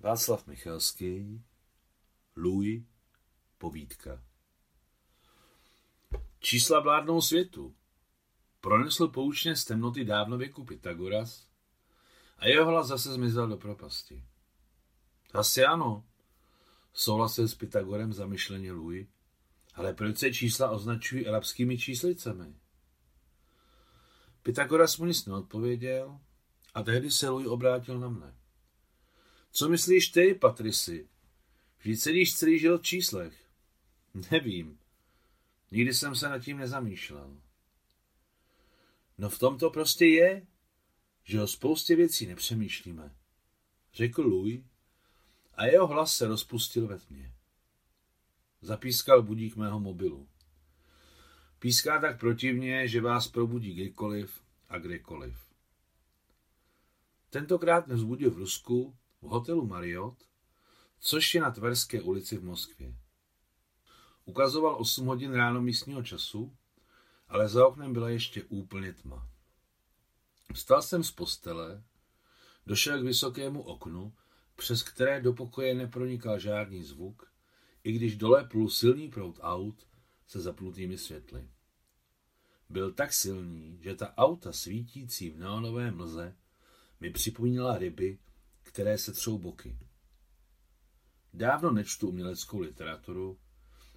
Václav Michalský, Louis, povídka. Čísla vládnou světu. Pronesl poučně z temnoty dávno věku Pythagoras a jeho hlas zase zmizel do propasti. Asi ano, souhlasil s Pythagorem zamyšleně Louis, ale proč se čísla označují arabskými číslicemi? Pythagoras mu nic neodpověděl a tehdy se Louis obrátil na mne. Co myslíš ty, Patrisi? Vždyť sedíš celý život v číslech. Nevím. Nikdy jsem se nad tím nezamýšlel. No v tom to prostě je, že o spoustě věcí nepřemýšlíme, řekl Louis a jeho hlas se rozpustil ve tmě. Zapískal budík mého mobilu. Píská tak protivně, že vás probudí kdykoliv a kdekoliv. Tentokrát mě vzbudil v Rusku v hotelu Marriott, což je na Tverské ulici v Moskvě. Ukazoval 8 hodin ráno místního času, ale za oknem byla ještě úplně tma. Vstal jsem z postele, došel k vysokému oknu, přes které do pokoje nepronikal žádný zvuk, i když dole plul silný prout aut se zapnutými světly. Byl tak silný, že ta auta svítící v neonové mlze mi připomínala ryby, které se třou boky. Dávno nečtu uměleckou literaturu,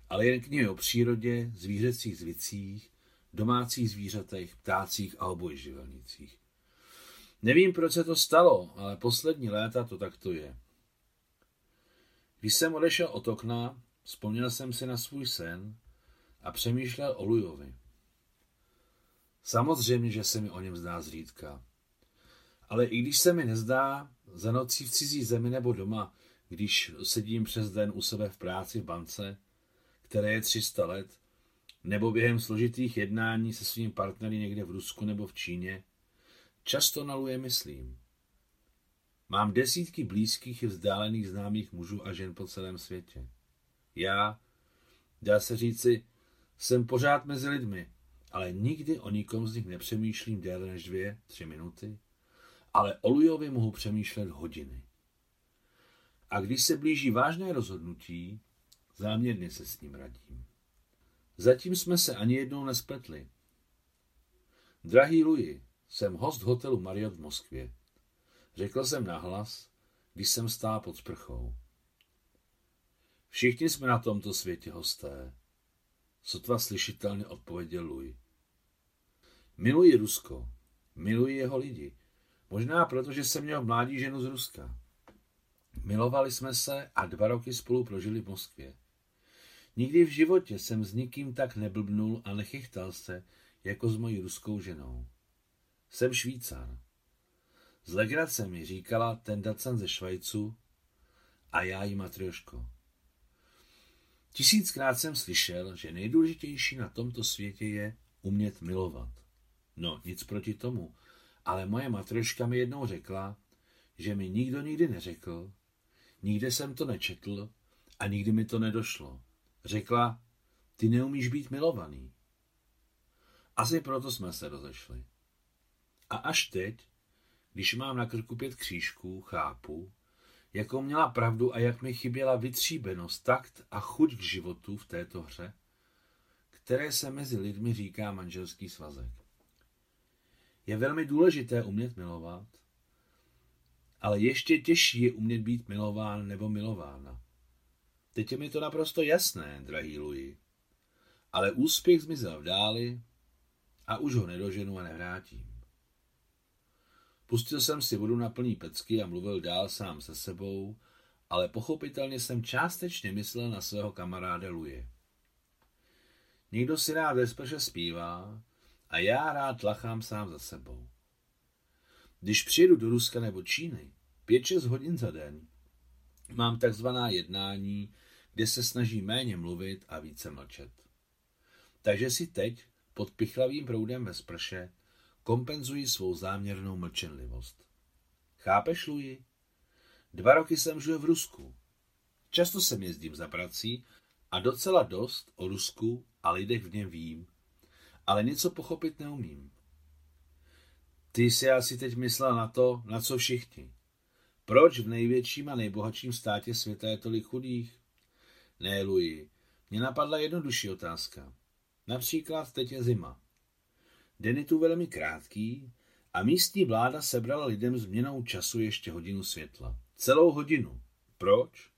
ale jen knihy o přírodě, zvířecích zvicích, domácích zvířatech, ptácích a obojživelnících. Nevím, proč se to stalo, ale poslední léta to takto je. Když jsem odešel od okna, vzpomněl jsem si na svůj sen a přemýšlel o Lujovi. Samozřejmě, že se mi o něm zdá zřídka. Ale i když se mi nezdá, za nocí v cizí zemi nebo doma, když sedím přes den u sebe v práci v bance, které je 300 let, nebo během složitých jednání se svým partnery někde v Rusku nebo v Číně, často na Luje myslím. Mám desítky blízkých i vzdálených známých mužů a žen po celém světě. Já, dá se říci, jsem pořád mezi lidmi, ale nikdy o nikom z nich nepřemýšlím déle než dvě, tři minuty, ale o Lujovi mohu přemýšlet hodiny. A když se blíží vážné rozhodnutí, záměrně se s ním radím. Zatím jsme se ani jednou nespletli. Drahý Louis, jsem host hotelu Marriott v Moskvě. Řekl jsem nahlas, když jsem stál pod sprchou. Všichni jsme na tomto světě hosté. Sotva slyšitelně odpověděl Louis. Miluji Rusko, miluji jeho lidi. Možná proto, že jsem měl mládí ženu z Ruska. Milovali jsme se a dva roky spolu prožili v Moskvě. Nikdy v životě jsem s nikým tak neblbnul a nechychtal se, jako s mojí ruskou ženou. Jsem Švýcar. Z legrace mi říkala ten dacan ze Švajcu a já jí matrioško. Tisíckrát jsem slyšel, že nejdůležitější na tomto světě je umět milovat. No, nic proti tomu, ale moje matroška mi jednou řekla, že mi nikdo nikdy neřekl, nikde jsem to nečetl a nikdy mi to nedošlo. Řekla, ty neumíš být milovaný. Asi proto jsme se rozešli. A až teď, když mám na krku pět křížků, chápu, jakou měla pravdu a jak mi chyběla vytříbenost, takt a chuť k životu v této hře, které se mezi lidmi říká manželský svazek. Je velmi důležité umět milovat, ale ještě těžší je umět být milován nebo milována. Teď je mi to naprosto jasné, drahý Louis. Ale úspěch zmizel v dáli a už ho nedoženu a nevrátím. Pustil jsem si vodu na plný pecky a mluvil dál sám se sebou, ale pochopitelně jsem částečně myslel na svého kamaráda Luje. Někdo si rád ve sprše zpívá a já rád lachám sám za sebou. Když přijedu do Ruska nebo Číny, pět šest hodin za den, mám takzvaná jednání, kde se snaží méně mluvit a více mlčet. Takže si teď, pod pichlavým proudem ve sprše, kompenzuji svou záměrnou mlčenlivost. Chápeš, Louis? Dva roky jsem žil v Rusku. Často sem jezdím za prací a docela dost o Rusku a lidech v něm vím, ale něco pochopit neumím. Ty si asi teď myslel na to, na co všichni. Proč v největším a nejbohatším státě světa je tolik chudých? Ne, Louis, mě napadla jednodušší otázka. Například teď je zima. Den je tu velmi krátký a místní vláda sebrala lidem změnou času ještě hodinu světla. Celou hodinu. Proč?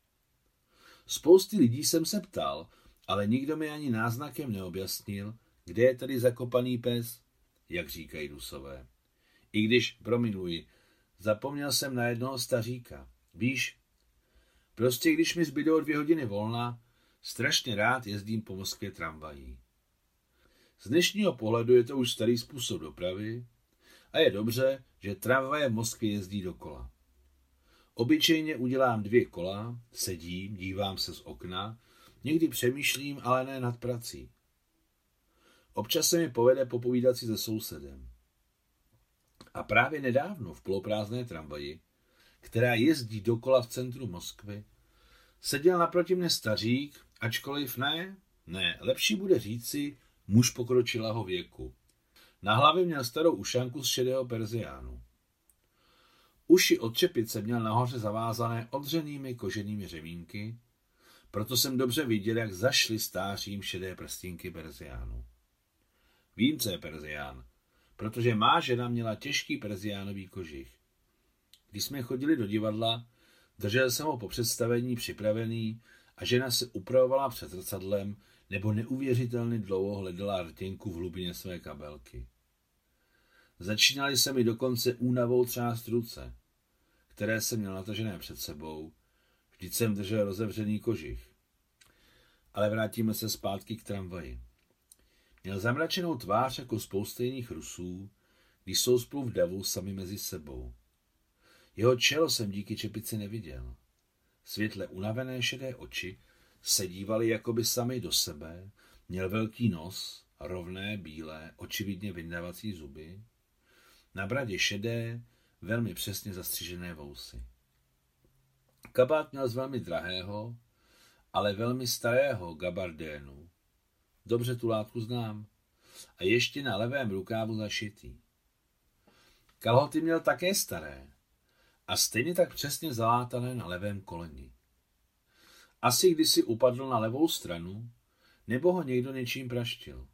Spousty lidí jsem se ptal, ale nikdo mi ani náznakem neobjasnil, kde je tady zakopaný pes, jak říkají Rusové. I když, prominuji, zapomněl jsem na jednoho staříka. Víš, prostě když mi zbydou dvě hodiny volna, strašně rád jezdím po Moskvě tramvají. Z dnešního pohledu je to už starý způsob dopravy a je dobře, že tramvaje v Moskvě jezdí dokola. Obyčejně udělám dvě kola, sedím, dívám se z okna, někdy přemýšlím, ale ne nad prací. Občas se mi povede popovídat si se sousedem. A právě nedávno v poloprázdné tramvaji, která jezdí dokola v centru Moskvy, seděl naproti mne stařík, ačkoliv ne, ne, lepší bude říci muž pokročilého věku. Na hlavě měl starou ušanku z šedého perziánu. Uši od čepice měl nahoře zavázané odřenými koženými řemínky, proto jsem dobře viděl, jak zašly stářím šedé prstinky perziánu. Vím, co je perzián, protože má žena měla těžký perziánový kožich. Když jsme chodili do divadla, držel jsem ho po představení připravený a žena se upravovala před zrcadlem nebo neuvěřitelně dlouho hledala rtěnku v hlubině své kabelky. Začínali se mi dokonce únavou třást ruce, které jsem měl natažené před sebou, vždyť jsem držel rozevřený kožich. Ale vrátíme se zpátky k tramvaji. Měl zamračenou tvář jako spousta jiných Rusů, když jsou spolu v davu sami mezi sebou. Jeho čelo jsem díky čepici neviděl. Světle unavené šedé oči se dívaly jakoby sami do sebe, měl velký nos, rovné, bílé, očividně vyndávací zuby, na bradě šedé, velmi přesně zastřižené vousy. Kabát měl z velmi drahého, ale velmi starého gabardénu. Dobře tu látku znám. A ještě na levém rukávu zašitý. Kalhoty měl také staré a stejně tak přesně zalátané na levém koleni. Asi kdysi upadl na levou stranu, nebo ho někdo něčím praštil.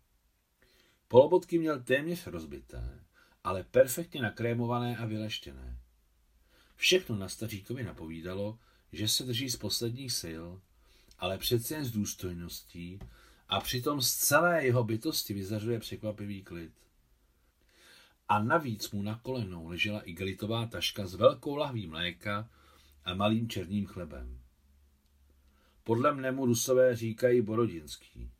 Polobotky měl téměř rozbité, ale perfektně nakrémované a vyleštěné. Všechno na staříkovi napovídalo, že se drží z posledních sil, ale přece jen s důstojností a přitom z celé jeho bytosti vyzařuje překvapivý klid. A navíc mu na kolenou ležela igelitová taška s velkou lahví mléka a malým černým chlebem. Podle mne mu rusové říkají Borodinský.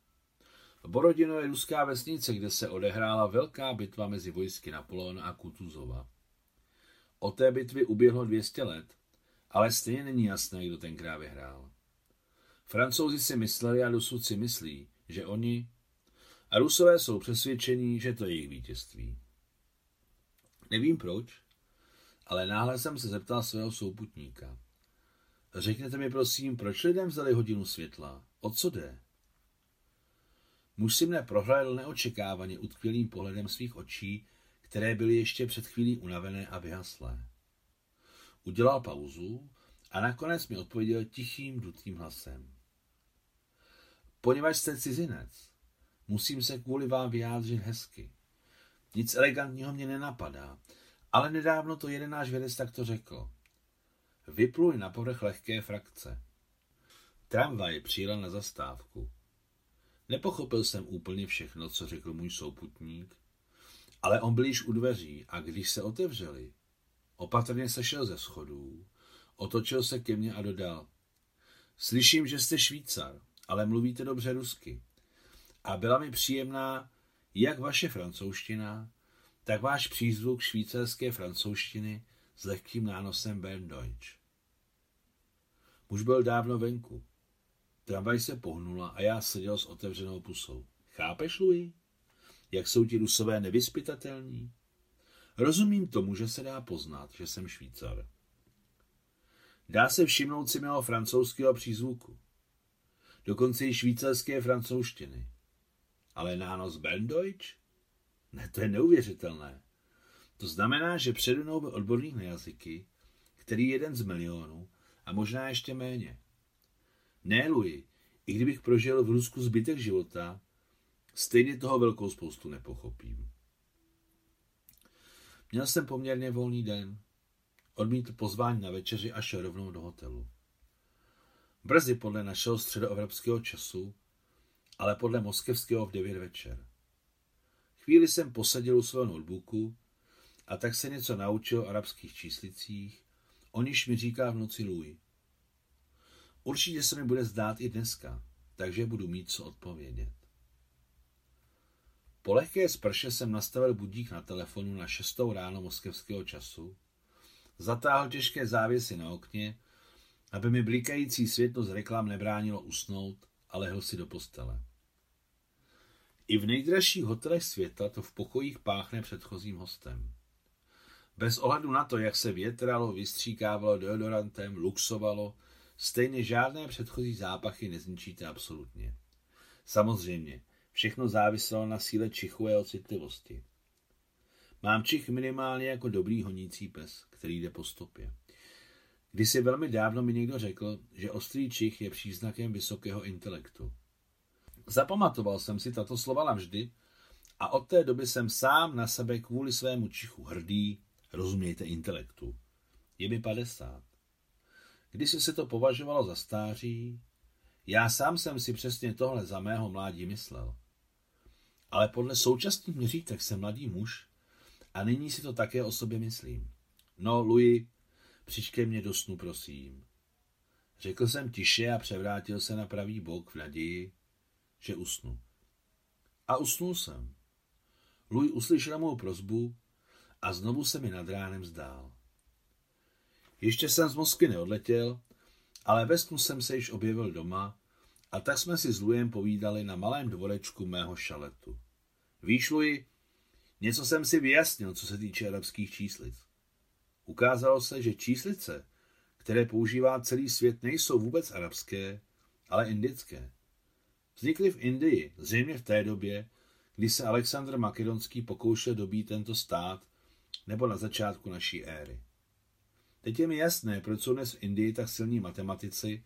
Borodino je ruská vesnice, kde se odehrála velká bitva mezi vojsky Napoleona a Kutuzova. O té bitvy uběhlo 200 let, ale stejně není jasné, kdo tenkrát vyhrál. Francouzi si mysleli a dosud si myslí, že oni a Rusové jsou přesvědčení, že to je jejich vítězství. Nevím proč, ale náhle jsem se zeptal svého souputníka. Řekněte mi prosím, proč lidem vzali hodinu světla? O co jde? Muž si mne prohlédl neočekávaně utkvělým pohledem svých očí, které byly ještě před chvílí unavené a vyhaslé. Udělal pauzu a nakonec mi odpověděl tichým, dutým hlasem. Poněvadž jste cizinec, musím se kvůli vám vyjádřit hezky. Nic elegantního mě nenapadá, ale nedávno to jeden náš vědec takto řekl. Vypluj na povrch lehké frakce. Tramvaj přijela na zastávku. Nepochopil jsem úplně všechno, co řekl můj souputník, ale on byl již u dveří a když se otevřeli, opatrně sešel ze schodů, otočil se ke mně a dodal. Slyším, že jste Švýcar, ale mluvíte dobře rusky. A byla mi příjemná jak vaše francouzština, tak váš přízvuk švýcarské francouzštiny s lehkým nánosem Berndeutsch. Muž byl dávno venku. Tramvaj se pohnula a já seděl s otevřenou pusou. Chápeš, Louis? Jak jsou ti rusové nevyspytatelní? Rozumím tomu, že se dá poznat, že jsem Švýcar. Dá se všimnout si mého francouzského přízvuku. Dokonce i švýcarské francouzštiny. Ale nános Berndeutsch? Ne, to je neuvěřitelné. To znamená, že přede mnou byl odborník na jazyky, který je jeden z milionů a možná ještě méně. Ne, Louis, i kdybych prožil v Rusku zbytek života, stejně toho velkou spoustu nepochopím. Měl jsem poměrně volný den. Odmítl pozvání na večeři a šel rovnou do hotelu. Brzy podle našeho středoevropského času, ale podle moskevského v 9 večer. Chvíli jsem posadil u svého notebooku a tak se něco naučil o arabských číslicích, o níž mi říká v noci Louis. Určitě se mi bude zdát i dneska, takže budu mít co odpovědět. Po lehké sprše jsem nastavil budík na telefonu na 6 ráno moskevského času, zatáhl těžké závěsy na okně, aby mi blikající světlo z reklam nebránilo usnout a lehl si do postele. I v nejdražších hotelech světa to v pokojích páchne předchozím hostem. Bez ohledu na to, jak se větralo, vystříkávalo deodorantem, luxovalo, stejně žádné předchozí zápachy nezničíte absolutně. Samozřejmě, všechno záviselo na síle čichu a citlivosti. Mám čich minimálně jako dobrý honící pes, který jde po stopě. Kdysi velmi dávno mi někdo řekl, že ostrý čich je příznakem vysokého intelektu. Zapamatoval jsem si tato slova navždy a od té doby jsem sám na sebe kvůli svému čichu hrdý, rozumějte intelektu. Je mi 50. Když se to považovalo za stáří, já sám jsem si přesně tohle za mého mládí myslel. Ale podle současných měřítek jsem mladý muž a nyní si to také o sobě myslím. No, Louis, přič ke mně do snu, prosím. Řekl jsem tiše a převrátil se na pravý bok v naději, že usnu. A usnul jsem. Louis uslyšel mou prozbu a znovu se mi nad ránem zdál. Ještě jsem z Moskvy neodletěl, ale ve snu jsem se již objevil doma a tak jsme si s Lujem povídali na malém dvorečku mého šaletu. Víš, Louis, něco jsem si vyjasnil, co se týče arabských číslic. Ukázalo se, že číslice, které používá celý svět, nejsou vůbec arabské, ale indické. Vznikly v Indii, zřejmě v té době, kdy se Alexandr Makedonský pokoušel dobít tento stát, nebo na začátku naší éry. Teď je mi jasné, proč jsou dnes v Indii tak silní matematici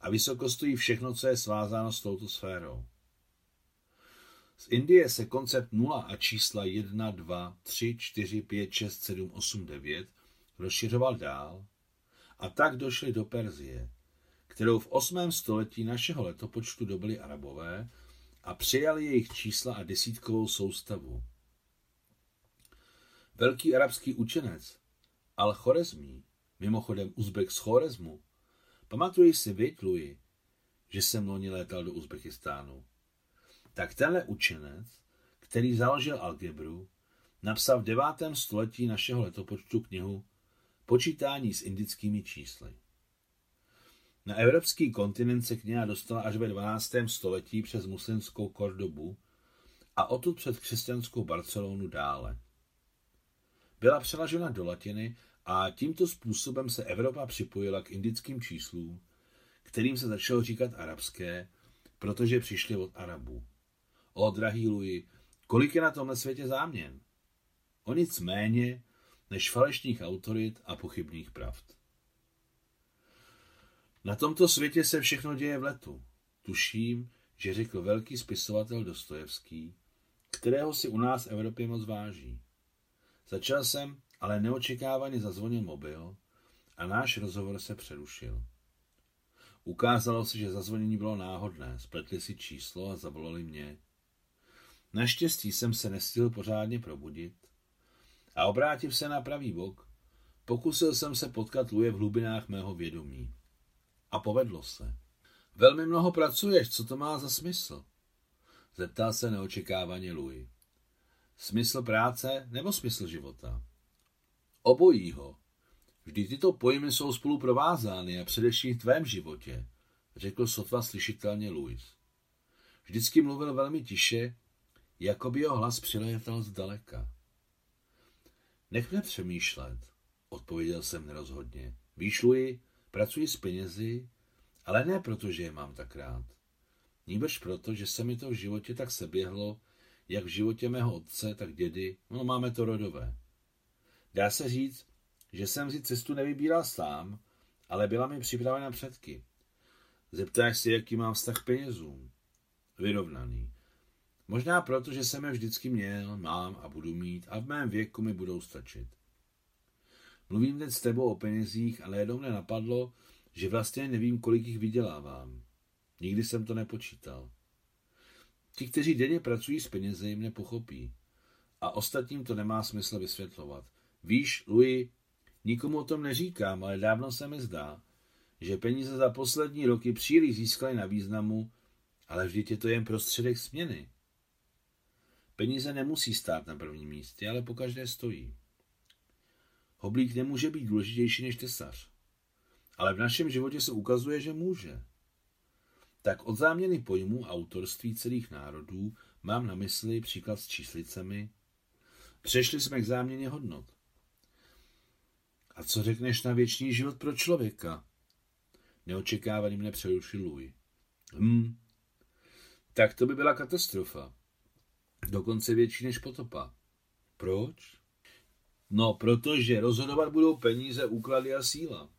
a vysoko stojí všechno, co je svázáno s touto sférou. Z Indie se koncept nula a čísla 1, 2, 3, 4, 5, 6, 7, 8, 9 rozšiřoval dál a tak došli do Perzie, kterou v 8. století našeho letopočtu dobili arabové a přijali jejich čísla a desítkovou soustavu. Velký arabský učenec Al-Chorezmí, mimochodem Uzbek z Chorezmu, pamatuješ si, viď, Louis, že jsem loni létal do Uzbekistánu? Tak tenhle učenec, který založil algebru, napsal v devátém století našeho letopočtu knihu Počítání s indickými čísly. Na evropský kontinent se kniha dostala až ve 12. století přes muslimskou Kordobu a odtud před křesťanskou Barcelonu dále. Byla přelažena do latiny a tímto způsobem se Evropa připojila k indickým číslům, kterým se začalo říkat arabské, protože přišli od Arabů. O, drahý Louis, kolik je na tomhle světě záměn? O nic méně než falešných autorit a pochybných pravd. Na tomto světě se všechno děje v letu. Tuším, že řekl velký spisovatel Dostojevský, kterého si u nás v Evropě moc váží. Začal jsem, ale neočekávaně zazvonil mobil a náš rozhovor se přerušil. Ukázalo se, že zazvonění bylo náhodné, spletli si číslo a zavolali mě. Naštěstí jsem se nestihl pořádně probudit a obrátil se na pravý bok, pokusil jsem se potkat Luje v hlubinách mého vědomí. A povedlo se. Velmi mnoho pracuješ, co to má za smysl? Zeptal se neočekávaně Louis. Smysl práce nebo smysl života? Obojího. Vždy tyto pojmy jsou spolu provázány a především v tvém životě, řekl sotva slyšitelně Louis. Vždycky mluvil velmi tiše, jako by jeho hlas přilétal zdaleka. Nech mě přemýšlet, odpověděl jsem nerozhodně. Víš, Louis, pracuji s penězi, ale ne proto, že je mám tak rád. Níbrž proto, že se mi to v životě tak seběhlo, jak v životě mého otce, tak dědy, no máme to rodové. Dá se říct, že jsem si cestu nevybíral sám, ale byla mi připravena předky. Zeptáš si, jaký mám vztah k penězům. Vyrovnaný. Možná proto, že jsem je vždycky měl, mám a budu mít a v mém věku mi budou stačit. Mluvím teď s tebou o penězích a najednou mě napadlo, že vlastně nevím, kolik jich vydělávám. Nikdy jsem to nepočítal. Ti, kteří denně pracují s penězi, mě pochopí. A ostatním to nemá smysl vysvětlovat. Víš, Louis, nikomu o tom neříkám, ale dávno se mi zdá, že peníze za poslední roky příliš získaly na významu, ale vždyť je to jen prostředek směny. Peníze nemusí stát na prvním místě, ale po každé stojí. Hoblík nemůže být důležitější než tesař. Ale v našem životě se ukazuje, že může. Tak od záměny pojmů autorství celých národů mám na mysli příklad s číslicemi. Přešli jsme k záměně hodnot. A co řekneš na věčný život pro člověka? Neočekávaný mne přerušil Louis. Hm, tak to by byla katastrofa. Dokonce větší než potopa. Proč? No, protože rozhodovat budou peníze, úklady a síla.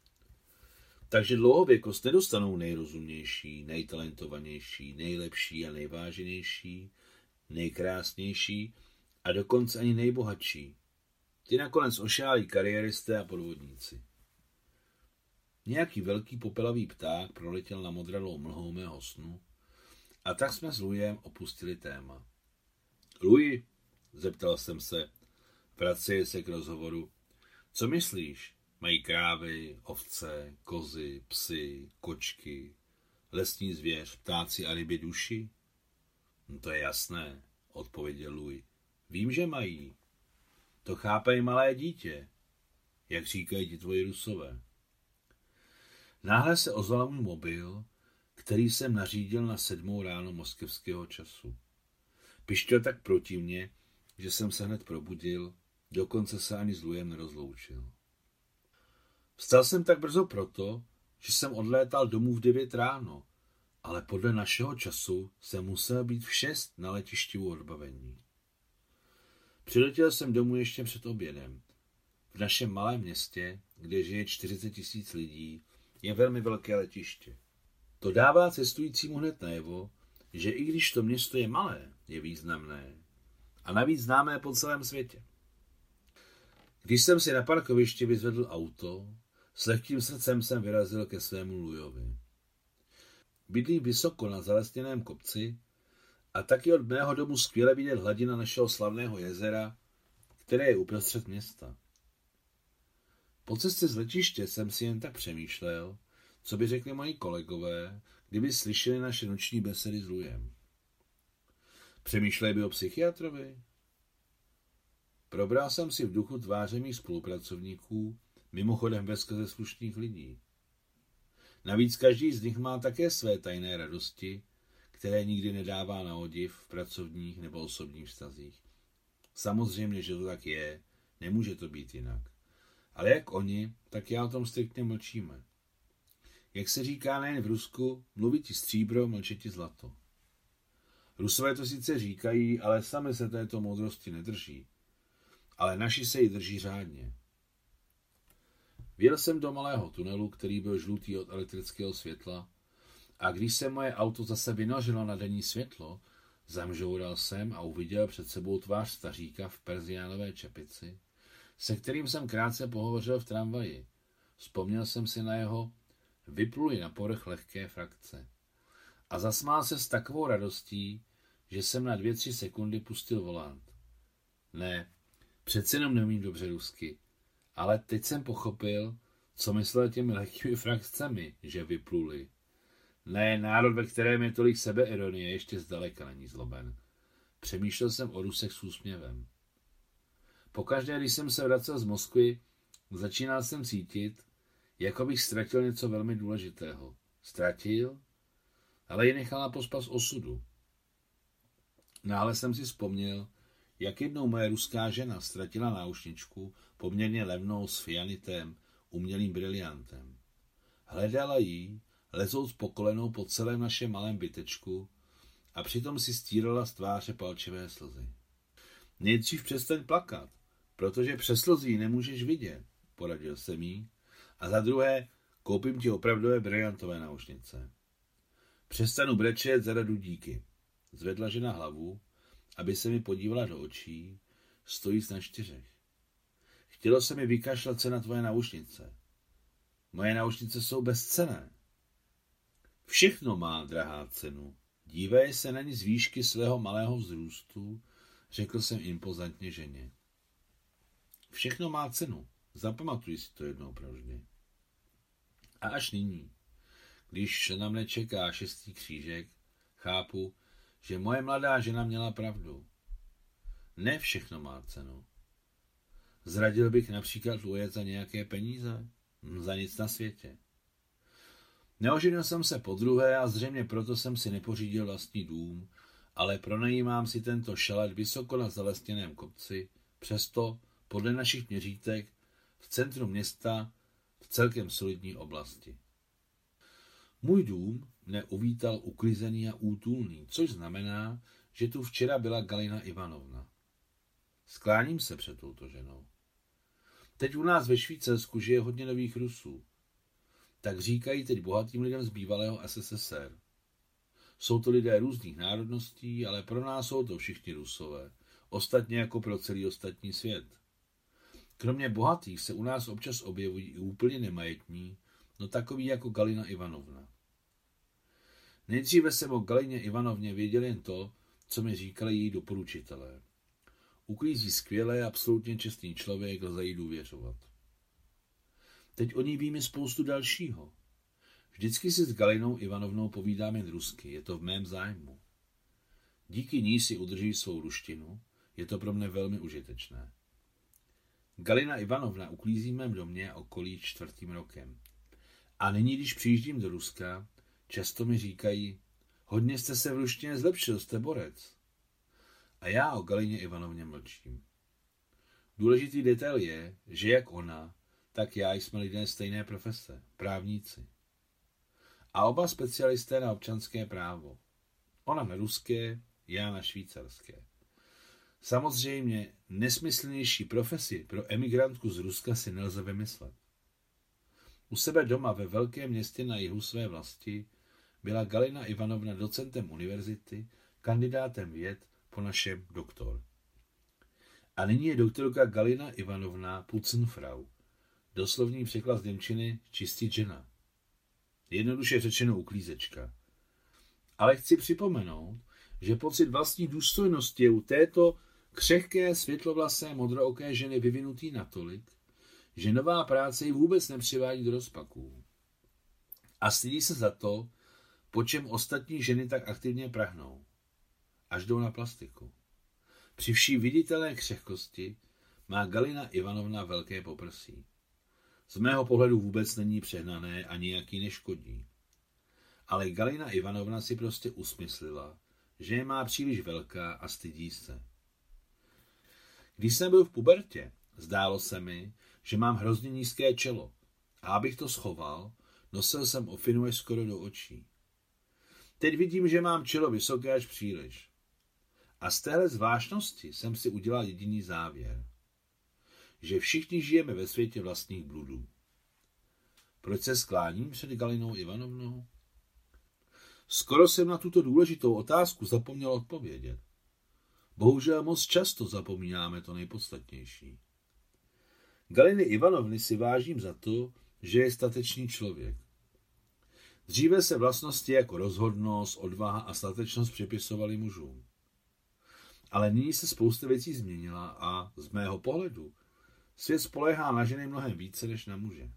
Takže dlouhověkost nedostanou nejrozumnější, nejtalentovanější, nejlepší a nejváženější, nejkrásnější a dokonce ani nejbohatší. Ty nakonec ošálí kariéristé a podvodníci. Nějaký velký popelavý pták proletěl na modralou mlhou mého snu a tak jsme s Louisem opustili téma. Louis, zeptal jsem se, vraceje se k rozhovoru, co myslíš? Mají krávy, ovce, kozy, psy, kočky, lesní zvěř, ptáci a ryby duši? No to je jasné, odpověděl Louis. Vím, že mají. To chápe i malé dítě, jak říkají ti tvoji rusové. Náhle se ozval můj mobil, který jsem nařídil na sedmou ráno moskevského času. Pištěl tak proti mně, že jsem se hned probudil, dokonce se ani s Lujem nerozloučil. Vstal jsem tak brzo proto, že jsem odlétal domů v devět ráno, ale podle našeho času jsem musel být v šest na letišti u odbavení. Přiletěl jsem domů ještě před obědem. V našem malém městě, kde žije 40 tisíc lidí, je velmi velké letiště. To dává cestujícímu hned najevo, že i když to město je malé, je významné a navíc známé po celém světě. Když jsem si na parkovišti vyzvedl auto, s lehkým srdcem jsem vyrazil ke svému Lujovi. Bydlí vysoko na zalesněném kopci a taky od mého domu skvěle vidět hladina našeho slavného jezera, které je uprostřed města. Po cestě z letiště jsem si jen tak přemýšlel, co by řekli moji kolegové, kdyby slyšeli naše noční besedy s Lujem. Přemýšlej by o psychiatrovi? Probral jsem si v duchu tváře mých spolupracovníků, mimochodem ve skrze slušných lidí. Navíc každý z nich má také své tajné radosti, které nikdy nedává na odiv v pracovních nebo osobních vztazích. Samozřejmě, že to tak je, nemůže to být jinak. Ale jak oni, tak já o tom striktně mlčíme. Jak se říká nejen v Rusku, mluví ti stříbro, mlče ti zlato. Rusové to sice říkají, ale sami se této moudrosti nedrží. Ale naši se ji drží řádně. Vjel jsem do malého tunelu, který byl žlutý od elektrického světla, a když se moje auto zase vynořilo na denní světlo, zamžoural jsem a uviděl před sebou tvář staříka v perziánové čepici, se kterým jsem krátce pohovořil v tramvaji. Vzpomněl jsem si na jeho vypluli na povrch lehké frakce. A zasmál se s takovou radostí, že jsem na dvě, tři sekundy pustil volant. Ne, přece jenom neumím dobře rusky, ale teď jsem pochopil, co myslel těmi lehkými frakcemi, že vypluli. Ne, národ, ve kterém je tolik sebeironie, ještě zdaleka není zloben. Přemýšlel jsem o Rusech s úsměvem. Pokaždé, když jsem se vracel z Moskvy, začínal jsem cítit, jako bych ztratil něco velmi důležitého. Ztratil, ale ji nechal na pospas osudu. Náhle jsem si vzpomněl, jak jednou moje ruská žena ztratila náušničku, poměrně levnou s fianitem, umělým briliantem. Hledala jí, lezouc po kolenou po celém našem malém bytečku a přitom si stírala z tváře palčivé slzy. Nejdřív přestaň plakat, protože přes slzy nemůžeš vidět. poradil jsem jí, a za druhé, koupím ti opravdové briliantové náušnice. Přestanu brečet, zadadu díky. Zvedla žena hlavu, aby se mi podívala do očí, stojí na čtyřech. Chtělo se mi vykašlat se na tvoje náušnice. Moje náušnice jsou bezcené. Všechno má drahá cenu. Dívej se na ní z výšky svého malého vzrůstu, řekl jsem impozantně ženě. Všechno má cenu. Zapamatuj si to jednou provždy. A až nyní, když na mne čeká šestý křížek, chápu, že moje mladá žena měla pravdu. Ne všechno má cenu. Zradil bych například ujet za nějaké peníze? Za nic na světě. Neoženil jsem se po druhé a zřejmě proto jsem si nepořídil vlastní dům, ale pronajímám si tento šalet vysoko na zalesněném kopci, přesto, podle našich měřítek, v centru města, v celkem solidní oblasti. Můj dům mne uvítal uklizený a útulný, což znamená, že tu včera byla Galina Ivanovna. Skláním se před touto ženou. Teď u nás ve Švýcarsku žije hodně nových Rusů. Tak říkají teď bohatým lidem z bývalého SSSR. Jsou to lidé různých národností, ale pro nás jsou to všichni Rusové. Ostatně jako pro celý ostatní svět. Kromě bohatých se u nás občas objevují i úplně nemajetní, no takový jako Galina Ivanovna. Nejdříve jsem o Galině Ivanovně věděl jen to, co mi říkali její doporučitelé. Uklízí skvěle, absolutně čestný člověk, lze jí důvěřovat. Teď o ní víme spoustu dalšího. Vždycky si s Galinou Ivanovnou povídám jen rusky, je to v mém zájmu. Díky ní si udrží svou ruštinu, je to pro mne velmi užitečné. Galina Ivanovna uklízí mém domě okolí čtvrtým rokem. A nyní, když přijíždím do Ruska, často mi říkají, hodně jste se v ruštině zlepšil, jste borec. A já o Galině Ivanovně mlčím. Důležitý detail je, že jak ona, tak já jsme lidé stejné profese, právníci. A oba specialisté na občanské právo. Ona na ruské, já na švýcarské. Samozřejmě nesmyslnější profesi pro emigrantku z Ruska si nelze vymyslet. U sebe doma ve velkém městě na jihu své vlasti byla Galina Ivanovna docentem univerzity, kandidátem věd po našem doktor. A nyní je doktorka Galina Ivanovna Pucenfrau. Doslovný překlad z Němčiny čistý žena. Jednoduše řečeno uklízečka. Ale chci připomenout, že pocit vlastní důstojnosti je u této křehké, světlovlasé, modrooké ženy vyvinutý natolik, že nová práce ji vůbec nepřivádí do rozpaků. A stydí se za to, po čem ostatní ženy tak aktivně prahnou. Až jdou na plastiku. Při vší viditelné křehkosti má Galina Ivanovna velké poprsí. Z mého pohledu vůbec není přehnané a nějaký neškodí. Ale Galina Ivanovna si prostě usmyslila, že je má příliš velká a stydí se. Když jsem byl v pubertě, zdálo se mi, že mám hrozně nízké čelo a abych to schoval, nosil jsem ofinu až skoro do očí. Teď vidím, že mám čelo vysoké až příliš. A z téhle zvláštnosti jsem si udělal jediný závěr. Že všichni žijeme ve světě vlastních bludů. Proč se skláním před Galinou Ivanovnou? Skoro jsem na tuto důležitou otázku zapomněl odpovědět. Bohužel moc často zapomínáme to nejpodstatnější. Galiny Ivanovny si vážím za to, že je statečný člověk. Dříve se vlastnosti jako rozhodnost, odvaha a statečnost připisovaly mužům. Ale nyní se spousta věcí změnila a z mého pohledu svět spolehá na ženy mnohem více než na muže.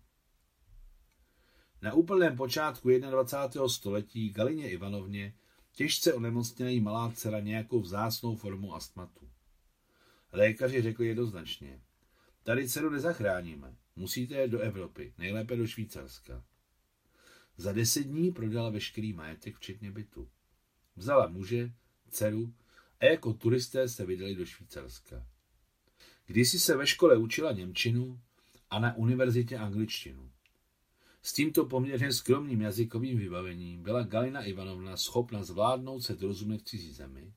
Na úplném počátku 21. století Galině Ivanovně těžce onemocněla jí malá dcera nějakou vzácnou formu astmatu. Lékaři řekli jednoznačně, tady dceru nezachráníme, musíte jít do Evropy, nejlépe do Švýcarska. Za deset dní prodala veškerý majetek, včetně bytu. Vzala muže, dceru a jako turisté se vydali do Švýcarska. Kdysi se ve škole učila Němčinu a na univerzitě angličtinu. S tímto poměrně skromným jazykovým vybavením byla Galina Ivanovna schopna zvládnout se dorozumět v cizí zemi,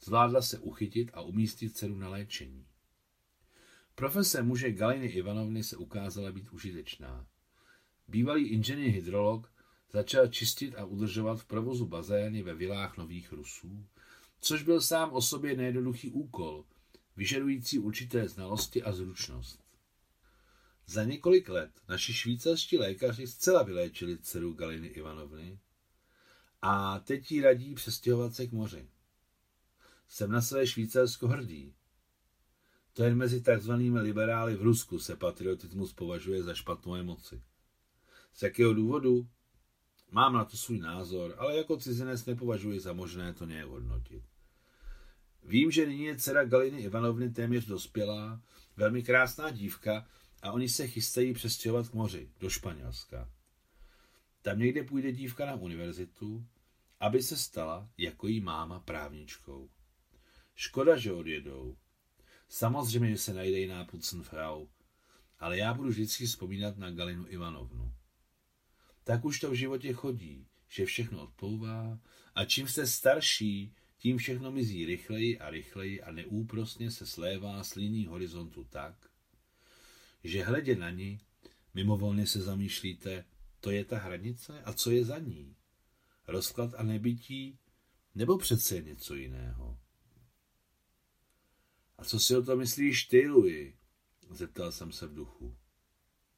zvládla se uchytit a umístit dceru na léčení. Profese muže Galiny Ivanovny se ukázala být užitečná. Bývalý inženýr hydrolog začal čistit a udržovat v provozu bazény ve vilách nových Rusů, což byl sám o sobě nejednoduchý úkol, vyžadující určité znalosti a zručnost. Za několik let naši švýcarští lékaři zcela vyléčili dceru Galiny Ivanovny a teď jí radí přestěhovat se k moři. Jsem na své Švýcarsko hrdý. To jen mezi takzvanými liberály v Rusku se patriotismus považuje za špatnou emoci. Z jakého důvodu? Mám na to svůj názor, ale jako cizinec nepovažuji za možné to nějak hodnotit. Vím, že nyní je dcera Galiny Ivanovny téměř dospělá, velmi krásná dívka a oni se chystají přestěhovat k moři, do Španělska. Tam někde půjde dívka na univerzitu, aby se stala, jako jí máma, právničkou. Škoda, že odjedou. Samozřejmě, že se najde jiná Pucenfrau, ale já budu vždycky vzpomínat na Galinu Ivanovnu. Tak už to v životě chodí, že všechno odplouvá a čím jste starší, tím všechno mizí rychleji a rychleji a neúprosně se slévá s líní horizontu tak, že hledě na ní, mimovolně se zamýšlíte, to je ta hranice a co je za ní? Rozklad a nebytí, nebo přece něco jiného? A co si o to myslíš ty, Louis? Zeptal jsem se v duchu.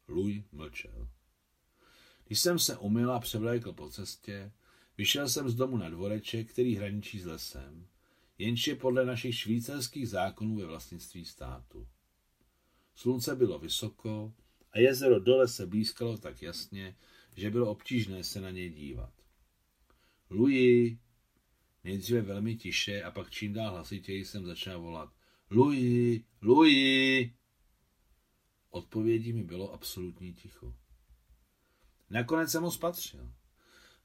Louis mlčel. Když jsem se umyl a převlékl po cestě, vyšel jsem z domu na dvoreček, který hraničí s lesem, jenž je podle našich švýcarských zákonů ve vlastnictví státu. Slunce bylo vysoko a jezero dole se blízkalo tak jasně, že bylo obtížné se na něj dívat. Louis! Nejdříve velmi tiše a pak čím dál hlasitěji jsem začal volat. Louis! Louis! Odpovědí mi bylo absolutní ticho. Nakonec jsem ho spatřil.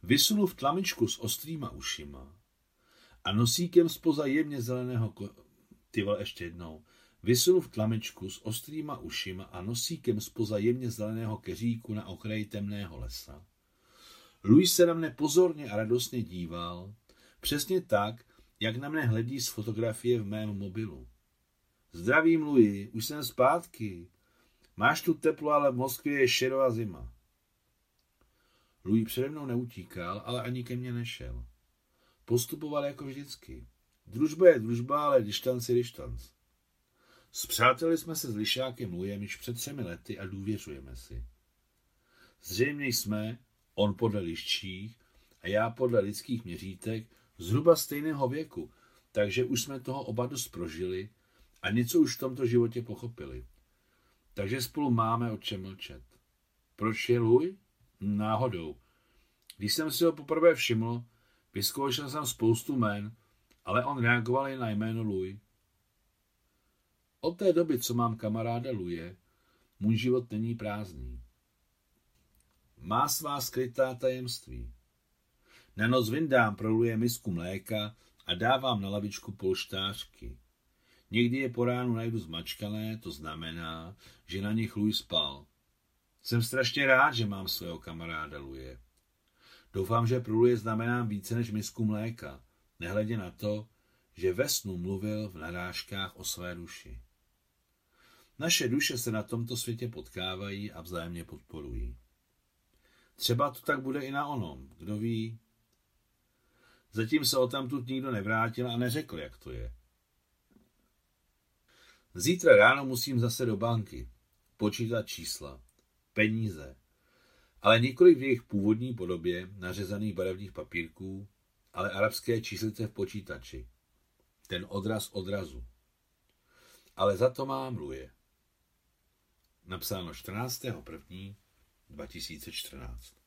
Vysunul v tlamičku s ostrýma ušima a nosíkem spoza jemně zeleného ko... Ty vole, ještě jednou. Vysunul v tlamičku s ostrýma ušima a nosíkem spoza jemně zeleného keříku na okraji temného lesa. Louis se na mne pozorně a radostně díval, přesně tak, jak na mne hledí z fotografie v mém mobilu. Zdravím, Louis, už jsem zpátky. Máš tu teplo, ale v Moskvě je šedová zima. Louis přede mnou neutíkal, ale ani ke mně nešel. Postupoval jako vždycky. Družba je družba, ale distanc je distanc. Zpřáteli jsme se s Lišákem Lujem již před třemi lety a důvěřujeme si. Zřejmě jsme, on podle liščích a já podle lidských měřítek, zhruba stejného věku, takže už jsme toho oba dost prožili a něco už v tomto životě pochopili. Takže spolu máme o čem mlčet. Proč je Luj? Náhodou. Když jsem si ho poprvé všiml, vyzkoušel jsem spoustu jmén, ale on reagoval jen na jméno Louis. Od té doby, co mám kamaráda Luje, můj život není prázdný. Má svá skrytá tajemství. Na noc vyndám pro Luje misku mléka a dávám na lavičku polštářky. Někdy je po ránu najdu zmačkané, to znamená, že na nich Louis spal. Jsem strašně rád, že mám svého kamaráda Luje. Doufám, že pro Luje znamenám více než misku mléka, nehledě na to, že ve snu mluvil v narážkách o své duši. Naše duše se na tomto světě potkávají a vzájemně podporují. Třeba to tak bude i na onom, kdo ví. Zatím se o tamtud nikdo nevrátil a neřekl, jak to je. Zítra ráno musím zase do banky, počítat čísla peníze, ale nikoli v jejich původní podobě nařezaných barevných papírků, ale arabské číslice v počítači. Ten odraz odrazu. Ale za to má mluje. Napsáno 14.1.2014.